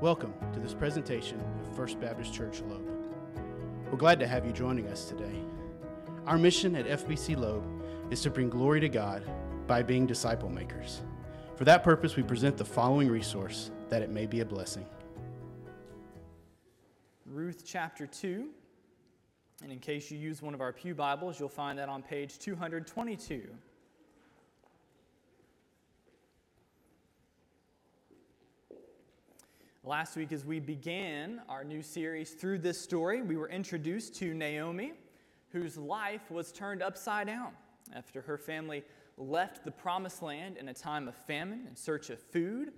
Welcome to this presentation of First Baptist Church Loeb. We're glad to have you joining us today. Our mission at FBC Loeb is to bring glory to God by being disciple makers. For that purpose, we present the following resource that it may be a blessing. Ruth chapter 2. And in case you use one of our Pew Bibles, you'll find that on page 222. Last week, as we began our new series through this story, we were introduced to Naomi, whose life was turned upside down after her family left the promised land in a time of famine in search of food.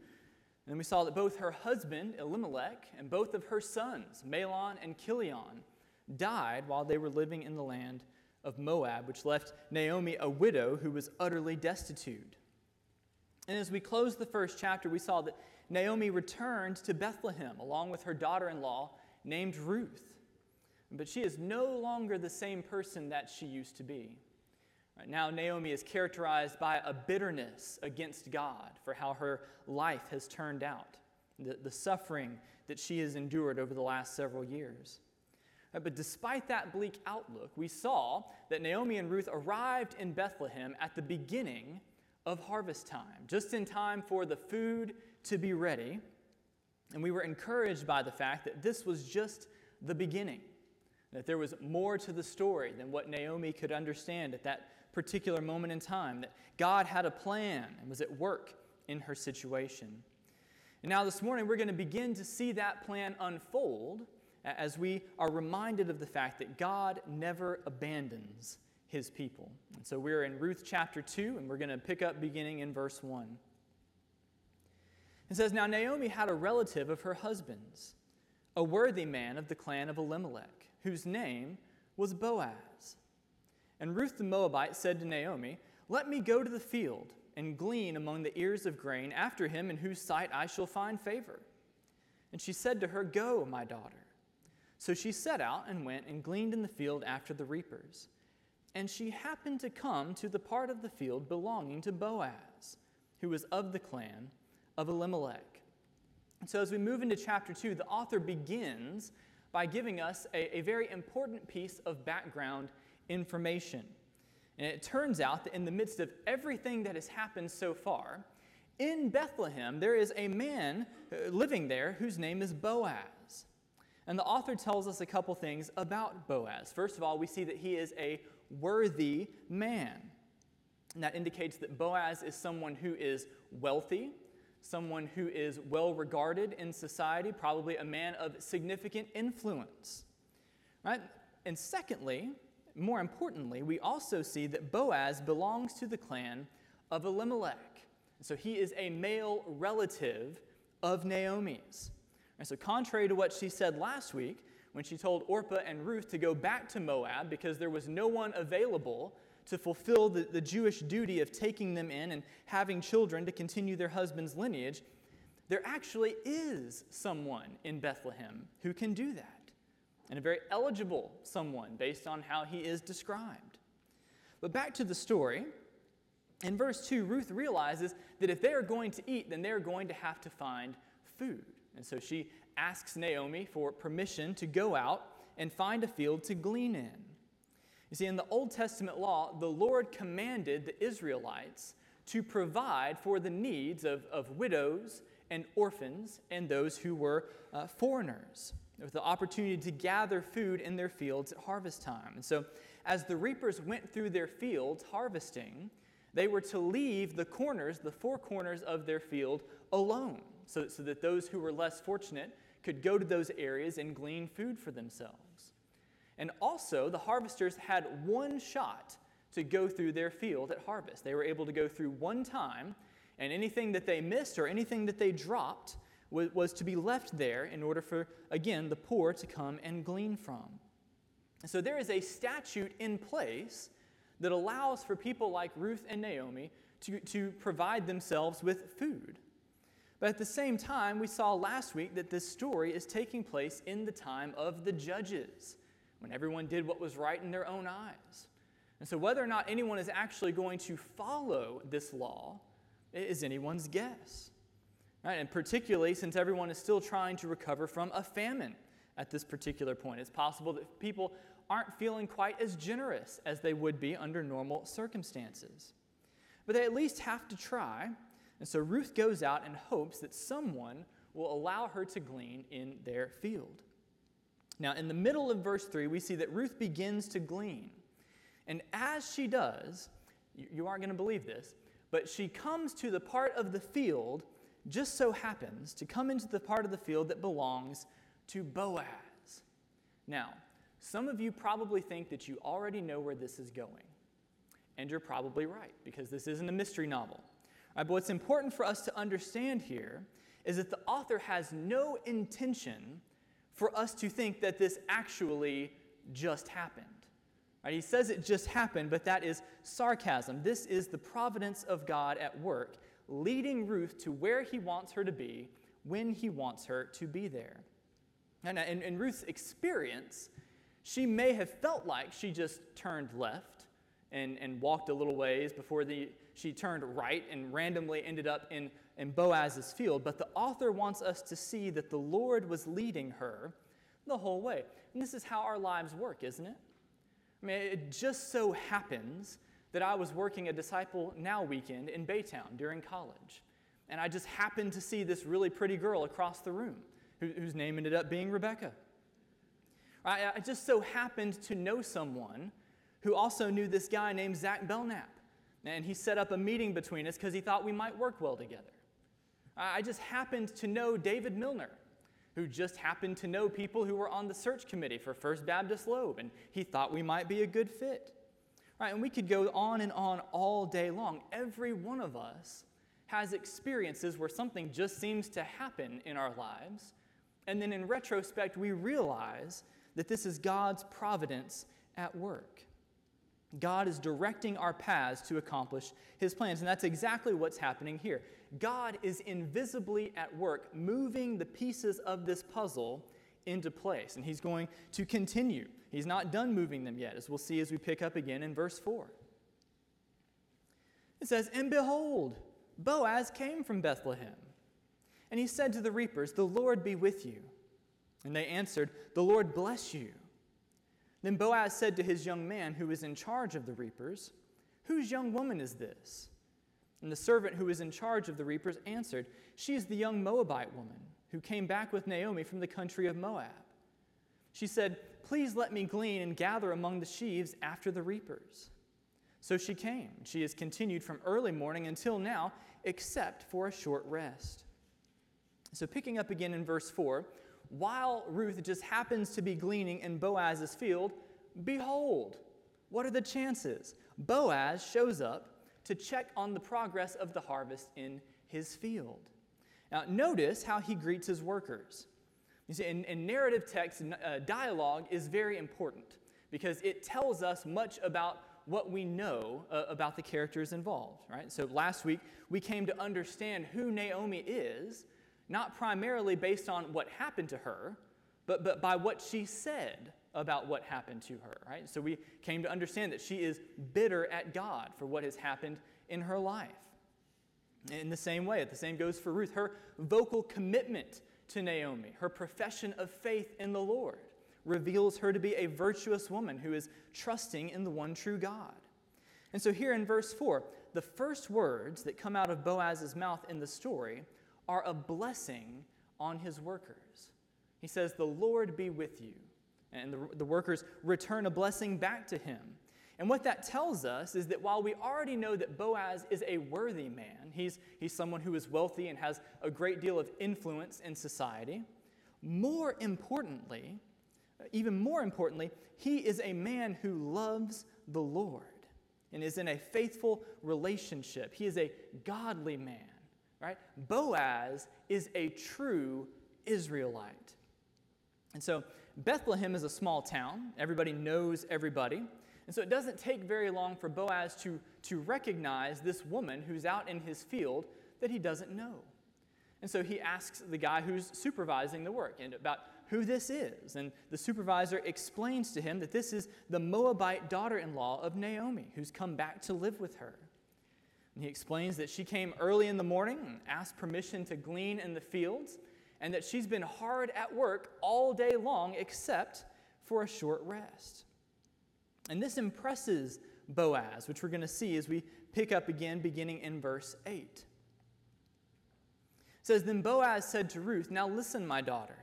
And we saw that both her husband, Elimelech, and both of her sons, Mahlon and Chilion, died while they were living in the land of Moab, which left Naomi a widow who was utterly destitute. And as we closed the first chapter, we saw that Naomi returned to Bethlehem along with her daughter in law named Ruth. But she is no longer the same person that she used to be. Now, Naomi is characterized by a bitterness against God for how her life has turned out, the, the suffering that she has endured over the last several years. Uh, but despite that bleak outlook, we saw that Naomi and Ruth arrived in Bethlehem at the beginning of harvest time, just in time for the food to be ready. And we were encouraged by the fact that this was just the beginning, that there was more to the story than what Naomi could understand at that particular moment in time, that God had a plan and was at work in her situation. And now, this morning, we're going to begin to see that plan unfold as we are reminded of the fact that God never abandons his people. And so we're in Ruth chapter 2, and we're going to pick up beginning in verse 1. It says, Now Naomi had a relative of her husband's, a worthy man of the clan of Elimelech, whose name was Boaz. And Ruth the Moabite said to Naomi, Let me go to the field and glean among the ears of grain after him in whose sight I shall find favor. And she said to her, Go, my daughter. So she set out and went and gleaned in the field after the reapers. And she happened to come to the part of the field belonging to Boaz, who was of the clan of Elimelech. And so, as we move into chapter 2, the author begins by giving us a, a very important piece of background information. And it turns out that in the midst of everything that has happened so far, in Bethlehem, there is a man uh, living there whose name is Boaz. And the author tells us a couple things about Boaz. First of all, we see that he is a worthy man. And that indicates that Boaz is someone who is wealthy, someone who is well regarded in society, probably a man of significant influence. Right? And secondly, more importantly, we also see that Boaz belongs to the clan of Elimelech. So he is a male relative of Naomi's. And so, contrary to what she said last week, when she told Orpah and Ruth to go back to Moab because there was no one available to fulfill the, the Jewish duty of taking them in and having children to continue their husband's lineage, there actually is someone in Bethlehem who can do that, and a very eligible someone based on how he is described. But back to the story. In verse 2, Ruth realizes that if they are going to eat, then they're going to have to find food. And so she asks Naomi for permission to go out and find a field to glean in. You see, in the Old Testament law, the Lord commanded the Israelites to provide for the needs of, of widows and orphans and those who were uh, foreigners, with the opportunity to gather food in their fields at harvest time. And so, as the reapers went through their fields harvesting, they were to leave the corners, the four corners of their field, alone, so, so that those who were less fortunate could go to those areas and glean food for themselves. And also, the harvesters had one shot to go through their field at harvest. They were able to go through one time, and anything that they missed or anything that they dropped was, was to be left there in order for, again, the poor to come and glean from. So there is a statute in place that allows for people like Ruth and Naomi to, to provide themselves with food. But at the same time, we saw last week that this story is taking place in the time of the judges when everyone did what was right in their own eyes. And so, whether or not anyone is actually going to follow this law is anyone's guess. Right? And particularly since everyone is still trying to recover from a famine at this particular point. It's possible that people aren't feeling quite as generous as they would be under normal circumstances. But they at least have to try. And so Ruth goes out and hopes that someone will allow her to glean in their field. Now, in the middle of verse 3, we see that Ruth begins to glean. And as she does, you aren't going to believe this, but she comes to the part of the field, just so happens to come into the part of the field that belongs to Boaz. Now, some of you probably think that you already know where this is going. And you're probably right, because this isn't a mystery novel. Right, but what's important for us to understand here is that the author has no intention for us to think that this actually just happened. Right, he says it just happened, but that is sarcasm. This is the providence of God at work, leading Ruth to where he wants her to be when he wants her to be there. And in, in Ruth's experience, she may have felt like she just turned left and, and walked a little ways before the, she turned right and randomly ended up in, in Boaz's field. But the author wants us to see that the Lord was leading her the whole way. And this is how our lives work, isn't it? I mean, it just so happens that I was working a Disciple Now weekend in Baytown during college. And I just happened to see this really pretty girl across the room whose name ended up being Rebecca. I, I just so happened to know someone who also knew this guy named Zach Belknap. And he set up a meeting between us because he thought we might work well together. I just happened to know David Milner, who just happened to know people who were on the search committee for First Baptist Loeb, and he thought we might be a good fit. Right, and we could go on and on all day long. Every one of us has experiences where something just seems to happen in our lives, and then in retrospect, we realize that this is God's providence at work. God is directing our paths to accomplish his plans. And that's exactly what's happening here. God is invisibly at work, moving the pieces of this puzzle into place. And he's going to continue. He's not done moving them yet, as we'll see as we pick up again in verse 4. It says, And behold, Boaz came from Bethlehem. And he said to the reapers, The Lord be with you. And they answered, The Lord bless you. Then Boaz said to his young man who was in charge of the reapers, Whose young woman is this? And the servant who was in charge of the reapers answered, She is the young Moabite woman who came back with Naomi from the country of Moab. She said, Please let me glean and gather among the sheaves after the reapers. So she came. She has continued from early morning until now, except for a short rest. So, picking up again in verse 4, while Ruth just happens to be gleaning in Boaz's field, behold, what are the chances? Boaz shows up to check on the progress of the harvest in his field. Now, notice how he greets his workers. You see, in, in narrative text, uh, dialogue is very important because it tells us much about what we know uh, about the characters involved, right? So last week, we came to understand who Naomi is not primarily based on what happened to her, but, but by what she said about what happened to her, right? So we came to understand that she is bitter at God for what has happened in her life. In the same way, the same goes for Ruth. Her vocal commitment to Naomi, her profession of faith in the Lord, reveals her to be a virtuous woman who is trusting in the one true God. And so, here in verse 4, the first words that come out of Boaz's mouth in the story are a blessing on his workers. He says, The Lord be with you. And the, the workers return a blessing back to him. And what that tells us is that while we already know that Boaz is a worthy man, he's, he's someone who is wealthy and has a great deal of influence in society, more importantly, uh, even more importantly, he is a man who loves the Lord and is in a faithful relationship. He is a godly man right? Boaz is a true Israelite. And so Bethlehem is a small town. Everybody knows everybody. And so it doesn't take very long for Boaz to, to recognize this woman who's out in his field that he doesn't know. And so he asks the guy who's supervising the work and about who this is. And the supervisor explains to him that this is the Moabite daughter in law of Naomi who's come back to live with her. And he explains that she came early in the morning and asked permission to glean in the fields, and that she's been hard at work all day long except for a short rest. And this impresses Boaz, which we're going to see as we pick up again beginning in verse 8. It says, Then Boaz said to Ruth, Now listen, my daughter.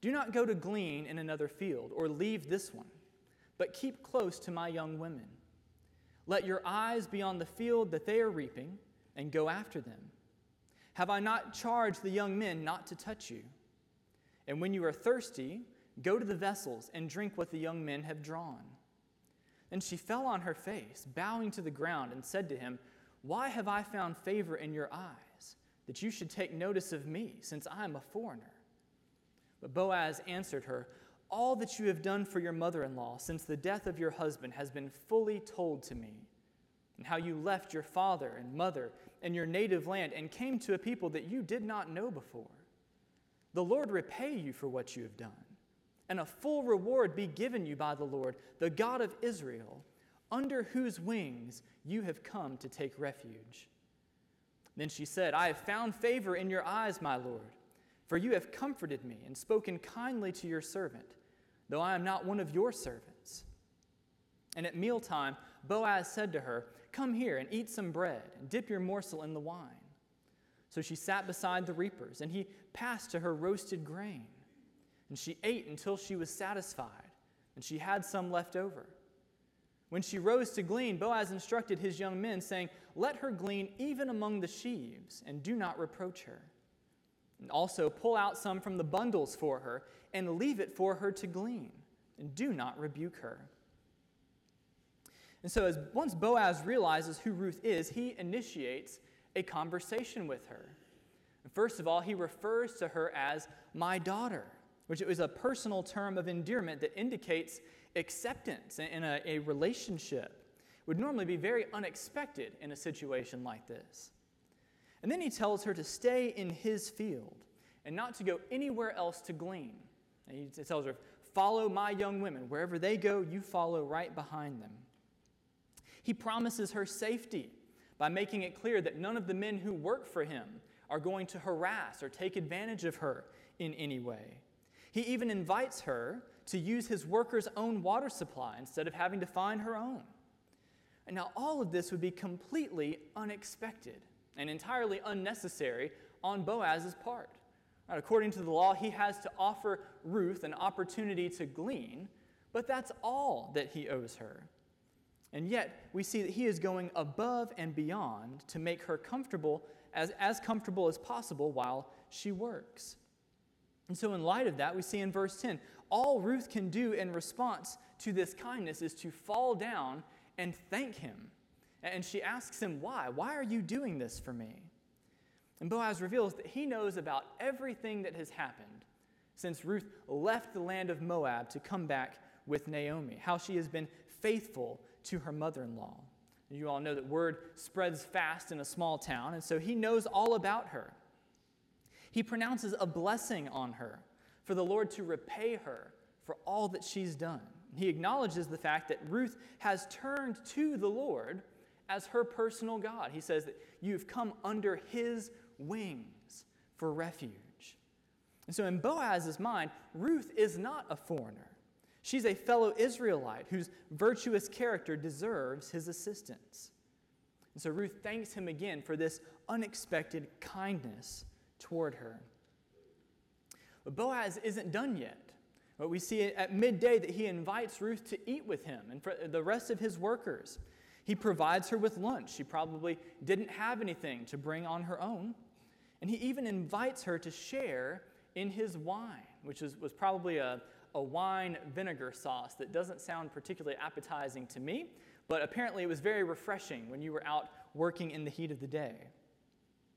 Do not go to glean in another field or leave this one, but keep close to my young women. Let your eyes be on the field that they are reaping, and go after them. Have I not charged the young men not to touch you? And when you are thirsty, go to the vessels and drink what the young men have drawn. Then she fell on her face, bowing to the ground, and said to him, Why have I found favor in your eyes, that you should take notice of me, since I am a foreigner? But Boaz answered her, All that you have done for your mother in law since the death of your husband has been fully told to me, and how you left your father and mother and your native land and came to a people that you did not know before. The Lord repay you for what you have done, and a full reward be given you by the Lord, the God of Israel, under whose wings you have come to take refuge. Then she said, I have found favor in your eyes, my Lord. For you have comforted me and spoken kindly to your servant, though I am not one of your servants. And at mealtime, Boaz said to her, Come here and eat some bread, and dip your morsel in the wine. So she sat beside the reapers, and he passed to her roasted grain. And she ate until she was satisfied, and she had some left over. When she rose to glean, Boaz instructed his young men, saying, Let her glean even among the sheaves, and do not reproach her. And also pull out some from the bundles for her and leave it for her to glean, and do not rebuke her. And so, as once Boaz realizes who Ruth is, he initiates a conversation with her. First of all, he refers to her as my daughter, which is a personal term of endearment that indicates acceptance in a, a relationship. Would normally be very unexpected in a situation like this. And then he tells her to stay in his field and not to go anywhere else to glean. And he tells her, Follow my young women. Wherever they go, you follow right behind them. He promises her safety by making it clear that none of the men who work for him are going to harass or take advantage of her in any way. He even invites her to use his workers' own water supply instead of having to find her own. And now, all of this would be completely unexpected and entirely unnecessary on Boaz's part. Right, according to the law, he has to offer Ruth an opportunity to glean, but that's all that he owes her. And yet, we see that he is going above and beyond to make her comfortable, as, as comfortable as possible while she works. And so, in light of that, we see in verse 10 all Ruth can do in response to this kindness is to fall down and thank him and she asks him, Why? Why are you doing this for me? And Boaz reveals that he knows about everything that has happened since Ruth left the land of Moab to come back with Naomi, how she has been faithful to her mother in law. You all know that word spreads fast in a small town, and so he knows all about her. He pronounces a blessing on her for the Lord to repay her for all that she's done. He acknowledges the fact that Ruth has turned to the Lord as her personal God. He says that you've come under his wings for refuge. And so, in Boaz's mind, Ruth is not a foreigner. She's a fellow Israelite whose virtuous character deserves his assistance. And so, Ruth thanks him again for this unexpected kindness toward her. But Boaz isn't done yet. But we see at midday that he invites Ruth to eat with him and for the rest of his workers. He provides her with lunch. She probably didn't have anything to bring on her own. And he even invites her to share in his wine, which is, was probably a, a wine vinegar sauce that doesn't sound particularly appetizing to me, but apparently it was very refreshing when you were out working in the heat of the day.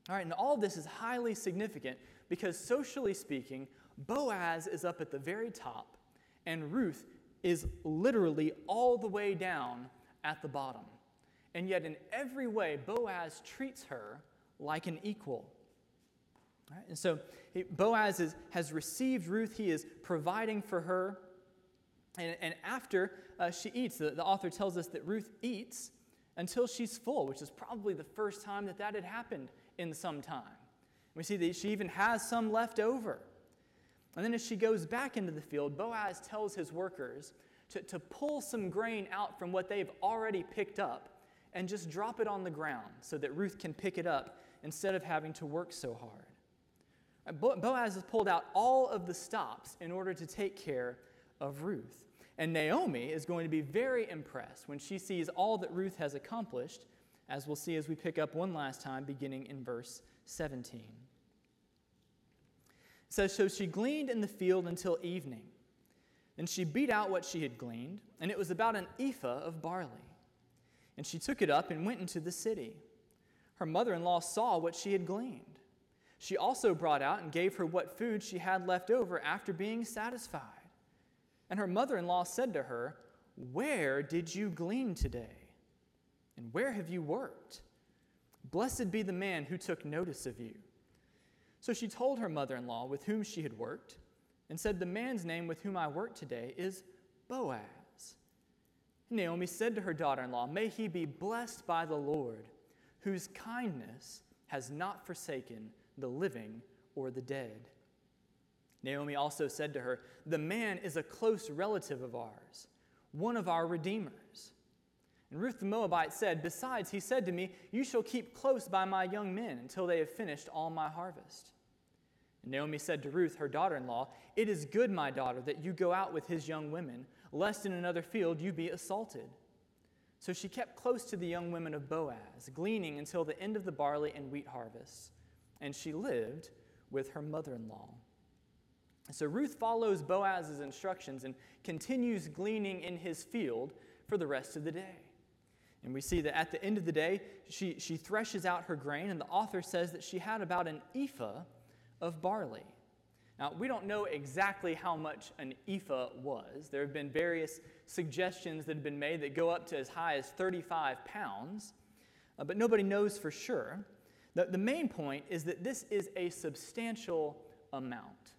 All right, and all this is highly significant because socially speaking, Boaz is up at the very top, and Ruth is literally all the way down at the bottom. And yet, in every way, Boaz treats her like an equal. Right? And so, he, Boaz is, has received Ruth, he is providing for her. And, and after uh, she eats, the, the author tells us that Ruth eats until she's full, which is probably the first time that that had happened in some time. We see that she even has some left over. And then as she goes back into the field, Boaz tells his workers to, to pull some grain out from what they've already picked up and just drop it on the ground so that Ruth can pick it up instead of having to work so hard. Boaz has pulled out all of the stops in order to take care of Ruth. And Naomi is going to be very impressed when she sees all that Ruth has accomplished, as we'll see as we pick up one last time, beginning in verse 17. It says, So she gleaned in the field until evening. Then she beat out what she had gleaned, and it was about an ephah of barley. And she took it up and went into the city. Her mother in law saw what she had gleaned. She also brought out and gave her what food she had left over after being satisfied. And her mother in law said to her, Where did you glean today? And where have you worked? Blessed be the man who took notice of you. So she told her mother in law with whom she had worked, and said, The man's name with whom I work today is Boaz. Naomi said to her daughter in law, May he be blessed by the Lord, whose kindness has not forsaken the living or the dead. Naomi also said to her, The man is a close relative of ours, one of our redeemers. And Ruth the Moabite said, Besides, he said to me, You shall keep close by my young men until they have finished all my harvest. And Naomi said to Ruth, her daughter in law, It is good, my daughter, that you go out with his young women, lest in another field you be assaulted. So she kept close to the young women of Boaz, gleaning until the end of the barley and wheat harvests. And she lived with her mother in law. So Ruth follows Boaz's instructions and continues gleaning in his field for the rest of the day. And we see that at the end of the day, she, she threshes out her grain, and the author says that she had about an ephah of barley. Now, we don't know exactly how much an ephah was. There have been various suggestions that have been made that go up to as high as 35 pounds, uh, but nobody knows for sure. The, the main point is that this is a substantial amount.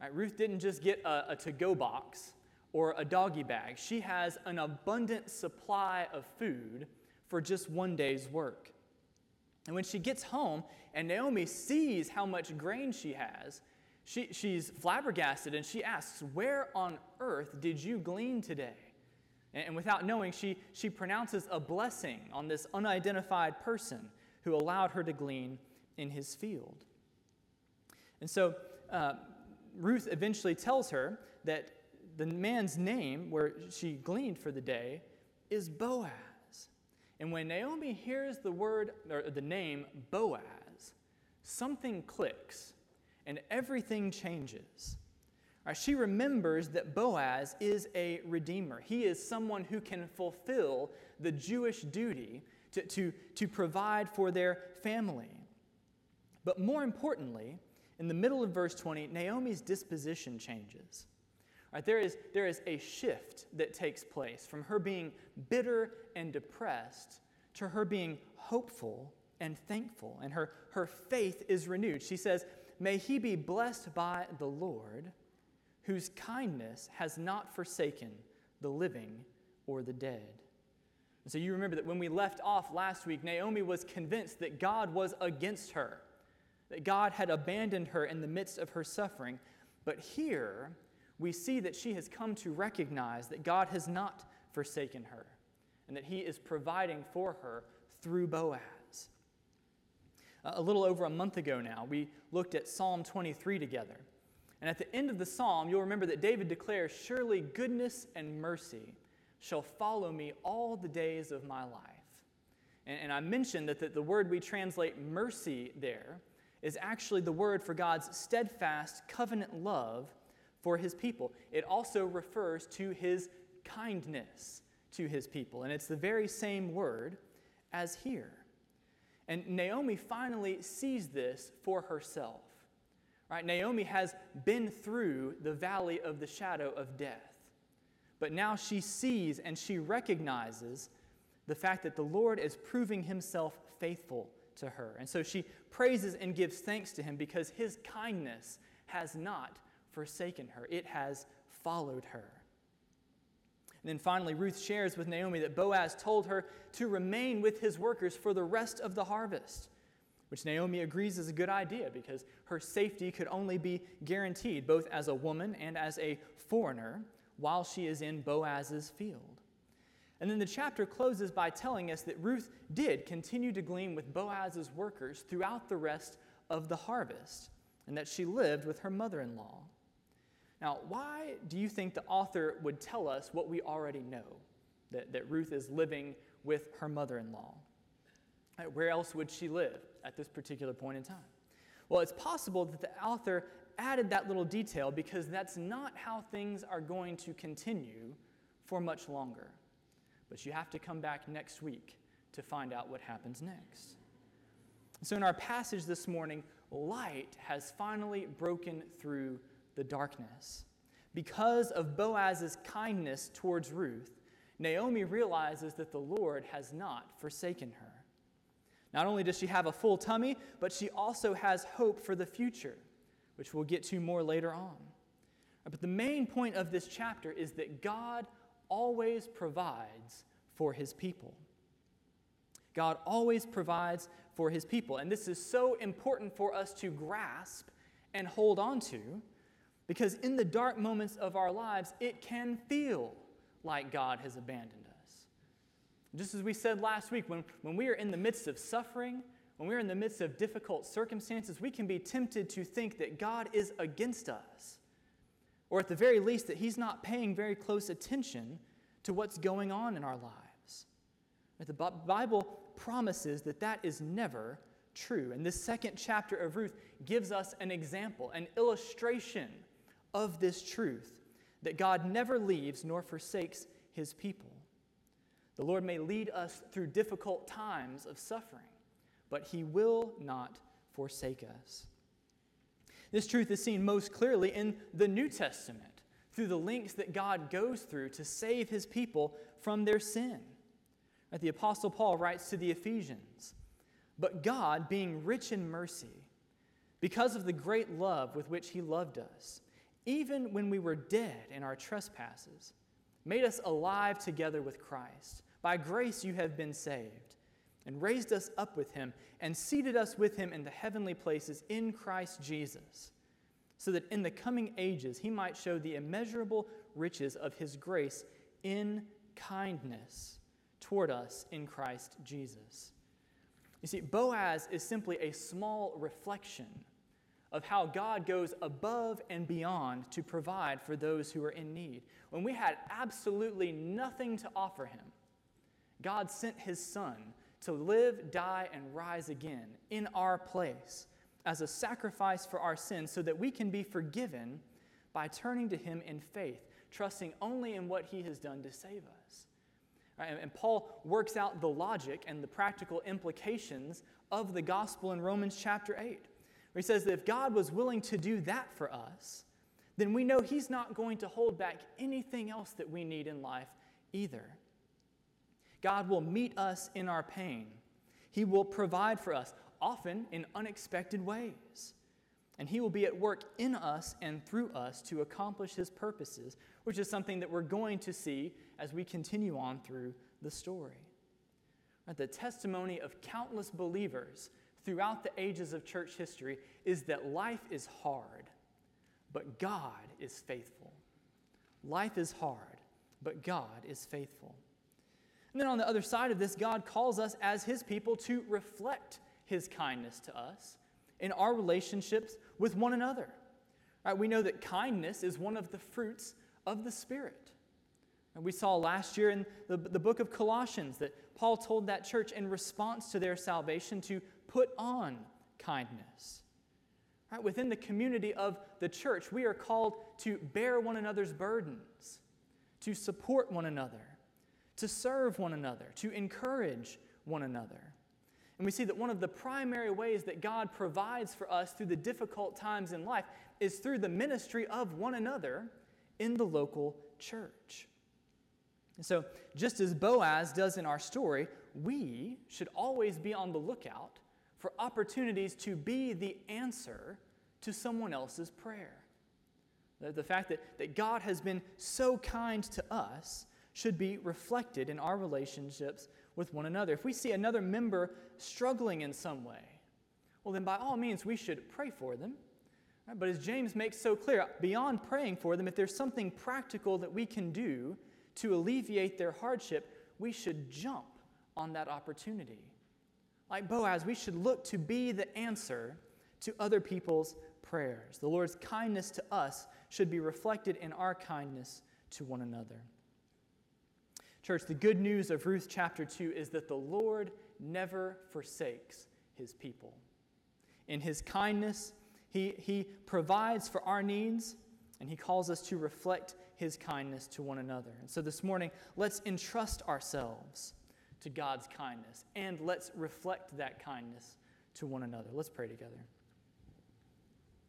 Right? Ruth didn't just get a, a to go box or a doggy bag, she has an abundant supply of food for just one day's work. And when she gets home and Naomi sees how much grain she has, she, she's flabbergasted and she asks, Where on earth did you glean today? And, and without knowing, she, she pronounces a blessing on this unidentified person who allowed her to glean in his field. And so uh, Ruth eventually tells her that the man's name, where she gleaned for the day, is Boaz. And when Naomi hears the word or the name Boaz, something clicks and everything changes. Right, she remembers that Boaz is a redeemer. He is someone who can fulfill the Jewish duty to, to, to provide for their family. But more importantly, in the middle of verse 20, Naomi's disposition changes. Right, there, is, there is a shift that takes place from her being bitter and depressed to her being hopeful and thankful, and her, her faith is renewed. She says, May he be blessed by the Lord, whose kindness has not forsaken the living or the dead. And so you remember that when we left off last week, Naomi was convinced that God was against her that God had abandoned her in the midst of her suffering. But here, we see that she has come to recognize that God has not forsaken her and that He is providing for her through Boaz. A little over a month ago now, we looked at Psalm 23 together. And at the end of the psalm, you'll remember that David declares, Surely goodness and mercy shall follow me all the days of my life. And, and I mentioned that the, the word we translate mercy there is actually the word for God's steadfast covenant love for his people. It also refers to his kindness to his people, and it's the very same word as here. And Naomi finally sees this for herself. Right? Naomi has been through the valley of the shadow of death. But now she sees and she recognizes the fact that the Lord is proving himself faithful to her. And so she praises and gives thanks to him because his kindness has not forsaken her, it has followed her. And then finally, Ruth shares with Naomi that Boaz told her to remain with his workers for the rest of the harvest, which Naomi agrees is a good idea because her safety could only be guaranteed both as a woman and as a foreigner while she is in Boaz's field. And then the chapter closes by telling us that Ruth did continue to glean with Boaz's workers throughout the rest of the harvest, and that she lived with her mother in law. Now, why do you think the author would tell us what we already know that, that Ruth is living with her mother in law? Uh, where else would she live at this particular point in time? Well, it's possible that the author added that little detail because that's not how things are going to continue for much longer. But you have to come back next week to find out what happens next. So, in our passage this morning, light has finally broken through the darkness. Because of Boaz's kindness towards Ruth, Naomi realizes that the Lord has not forsaken her. Not only does she have a full tummy, but she also has hope for the future, which we'll get to more later on. But the main point of this chapter is that God always provides for his people. God always provides for his people. And this is so important for us to grasp and hold on to because in the dark moments of our lives, it can feel like God has abandoned us. Just as we said last week, when, when we are in the midst of suffering, when we're in the midst of difficult circumstances, we can be tempted to think that God is against us, or at the very least, that He's not paying very close attention to what's going on in our lives. But the Bible promises that that is never true. And this second chapter of Ruth gives us an example, an illustration of this truth that God never leaves nor forsakes his people. The Lord may lead us through difficult times of suffering, but he will not forsake us. This truth is seen most clearly in the New Testament through the links that God goes through to save his people from their sin. The Apostle Paul writes to the Ephesians But God, being rich in mercy, because of the great love with which he loved us, even when we were dead in our trespasses, made us alive together with Christ. By grace you have been saved, and raised us up with him, and seated us with him in the heavenly places in Christ Jesus, so that in the coming ages he might show the immeasurable riches of his grace in kindness toward us in Christ Jesus. You see, Boaz is simply a small reflection of how God goes above and beyond to provide for those who are in need. When we had absolutely nothing to offer him, God sent his son to live, die, and rise again in our place as a sacrifice for our sins so that we can be forgiven by turning to him in faith, trusting only in what he has done to save us. And Paul works out the logic and the practical implications of the gospel in Romans chapter 8 where he says that if God was willing to do that for us, then we know he's not going to hold back anything else that we need in life either. God will meet us in our pain. He will provide for us, often in unexpected ways. And He will be at work in us and through us to accomplish His purposes, which is something that we're going to see as we continue on through the story. The testimony of countless believers throughout the ages of church history is that life is hard, but God is faithful. Life is hard, but God is faithful. And then on the other side of this, God calls us as His people to reflect His kindness to us in our relationships with one another. Right, we know that kindness is one of the fruits of the Spirit. And we saw last year in the, the book of Colossians that Paul told that church in response to their salvation to put on kindness. Right? Within the community of the church, we are called to bear one another's burdens, to support one another, to serve one another, to encourage one another. And we see that one of the primary ways that God provides for us through the difficult times in life is through the ministry of one another in the local church. And so, just as Boaz does in our story, we should always be on the lookout for opportunities to be the answer to someone else's prayer. The, the fact that, that God has been so kind to us should be reflected in our relationships with one another. If we see another member struggling in some way, well, then by all means, we should pray for them. Right? But as James makes so clear, beyond praying for them, if there's something practical that we can do to alleviate their hardship, we should jump on that opportunity. Like Boaz, we should look to be the answer to other people's prayers. The Lord's kindness to us should be reflected in our kindness to one another. Church, the good news of Ruth chapter 2 is that the Lord never forsakes his people. In his kindness, he, he provides for our needs, and he calls us to reflect his kindness to one another. And so this morning, let's entrust ourselves to God's kindness, and let's reflect that kindness to one another. Let's pray together.